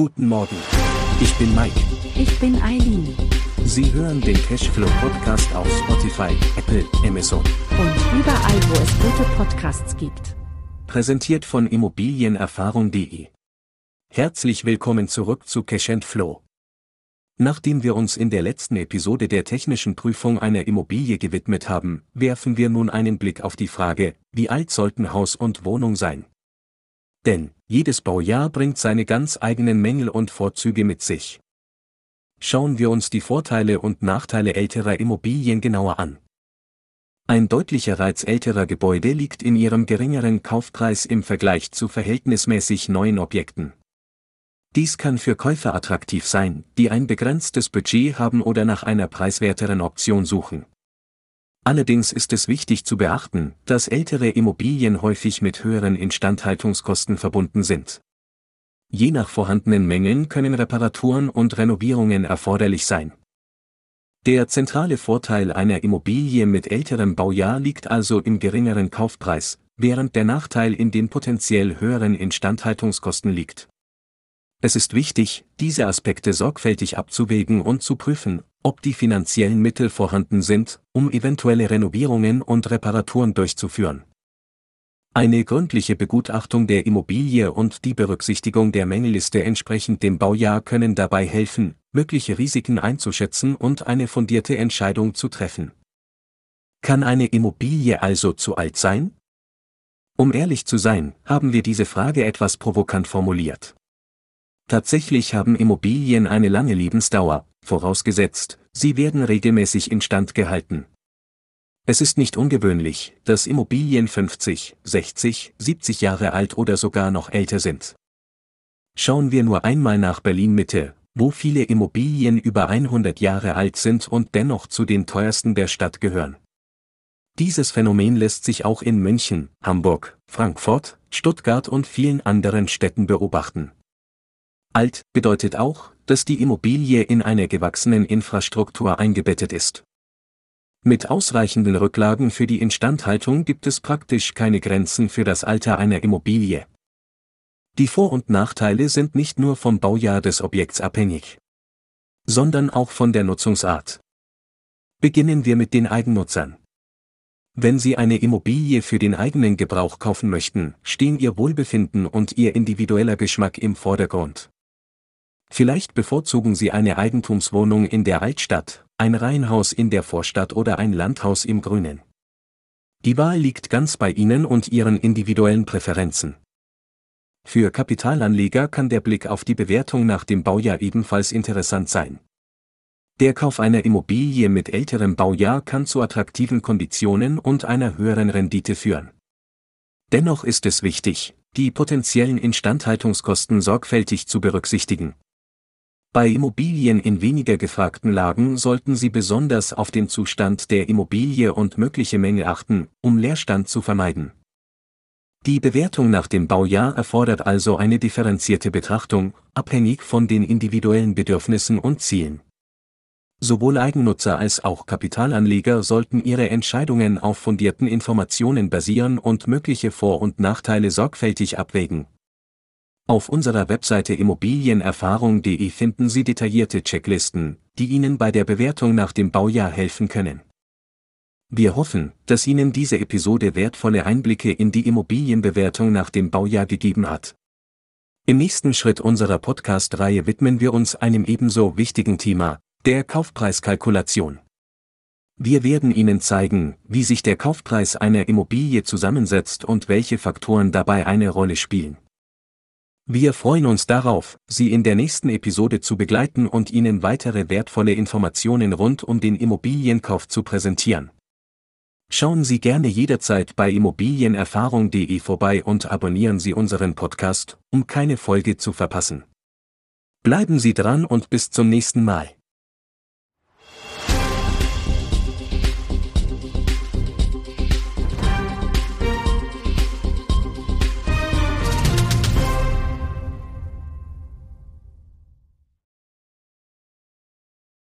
Guten Morgen. Ich bin Mike. Ich bin Eileen. Sie hören den Cashflow Podcast auf Spotify, Apple, Amazon. Und überall, wo es gute Podcasts gibt. Präsentiert von Immobilienerfahrung.de. Herzlich willkommen zurück zu Cash Flow. Nachdem wir uns in der letzten Episode der technischen Prüfung einer Immobilie gewidmet haben, werfen wir nun einen Blick auf die Frage, wie alt sollten Haus und Wohnung sein? Denn, jedes Baujahr bringt seine ganz eigenen Mängel und Vorzüge mit sich. Schauen wir uns die Vorteile und Nachteile älterer Immobilien genauer an. Ein deutlicher Reiz älterer Gebäude liegt in ihrem geringeren Kaufpreis im Vergleich zu verhältnismäßig neuen Objekten. Dies kann für Käufer attraktiv sein, die ein begrenztes Budget haben oder nach einer preiswerteren Option suchen. Allerdings ist es wichtig zu beachten, dass ältere Immobilien häufig mit höheren Instandhaltungskosten verbunden sind. Je nach vorhandenen Mängeln können Reparaturen und Renovierungen erforderlich sein. Der zentrale Vorteil einer Immobilie mit älterem Baujahr liegt also im geringeren Kaufpreis, während der Nachteil in den potenziell höheren Instandhaltungskosten liegt. Es ist wichtig, diese Aspekte sorgfältig abzuwägen und zu prüfen, ob die finanziellen Mittel vorhanden sind, um eventuelle Renovierungen und Reparaturen durchzuführen. Eine gründliche Begutachtung der Immobilie und die Berücksichtigung der Mängelliste entsprechend dem Baujahr können dabei helfen, mögliche Risiken einzuschätzen und eine fundierte Entscheidung zu treffen. Kann eine Immobilie also zu alt sein? Um ehrlich zu sein, haben wir diese Frage etwas provokant formuliert. Tatsächlich haben Immobilien eine lange Lebensdauer, vorausgesetzt, sie werden regelmäßig instand gehalten. Es ist nicht ungewöhnlich, dass Immobilien 50, 60, 70 Jahre alt oder sogar noch älter sind. Schauen wir nur einmal nach Berlin Mitte, wo viele Immobilien über 100 Jahre alt sind und dennoch zu den teuersten der Stadt gehören. Dieses Phänomen lässt sich auch in München, Hamburg, Frankfurt, Stuttgart und vielen anderen Städten beobachten. Alt bedeutet auch, dass die Immobilie in einer gewachsenen Infrastruktur eingebettet ist. Mit ausreichenden Rücklagen für die Instandhaltung gibt es praktisch keine Grenzen für das Alter einer Immobilie. Die Vor- und Nachteile sind nicht nur vom Baujahr des Objekts abhängig, sondern auch von der Nutzungsart. Beginnen wir mit den Eigennutzern. Wenn Sie eine Immobilie für den eigenen Gebrauch kaufen möchten, stehen Ihr Wohlbefinden und Ihr individueller Geschmack im Vordergrund. Vielleicht bevorzugen Sie eine Eigentumswohnung in der Altstadt, ein Reihenhaus in der Vorstadt oder ein Landhaus im Grünen. Die Wahl liegt ganz bei Ihnen und Ihren individuellen Präferenzen. Für Kapitalanleger kann der Blick auf die Bewertung nach dem Baujahr ebenfalls interessant sein. Der Kauf einer Immobilie mit älterem Baujahr kann zu attraktiven Konditionen und einer höheren Rendite führen. Dennoch ist es wichtig, die potenziellen Instandhaltungskosten sorgfältig zu berücksichtigen. Bei Immobilien in weniger gefragten Lagen sollten Sie besonders auf den Zustand der Immobilie und mögliche Mängel achten, um Leerstand zu vermeiden. Die Bewertung nach dem Baujahr erfordert also eine differenzierte Betrachtung, abhängig von den individuellen Bedürfnissen und Zielen. Sowohl Eigennutzer als auch Kapitalanleger sollten ihre Entscheidungen auf fundierten Informationen basieren und mögliche Vor- und Nachteile sorgfältig abwägen. Auf unserer Webseite immobilienerfahrung.de finden Sie detaillierte Checklisten, die Ihnen bei der Bewertung nach dem Baujahr helfen können. Wir hoffen, dass Ihnen diese Episode wertvolle Einblicke in die Immobilienbewertung nach dem Baujahr gegeben hat. Im nächsten Schritt unserer Podcast-Reihe widmen wir uns einem ebenso wichtigen Thema, der Kaufpreiskalkulation. Wir werden Ihnen zeigen, wie sich der Kaufpreis einer Immobilie zusammensetzt und welche Faktoren dabei eine Rolle spielen. Wir freuen uns darauf, Sie in der nächsten Episode zu begleiten und Ihnen weitere wertvolle Informationen rund um den Immobilienkauf zu präsentieren. Schauen Sie gerne jederzeit bei immobilienerfahrung.de vorbei und abonnieren Sie unseren Podcast, um keine Folge zu verpassen. Bleiben Sie dran und bis zum nächsten Mal.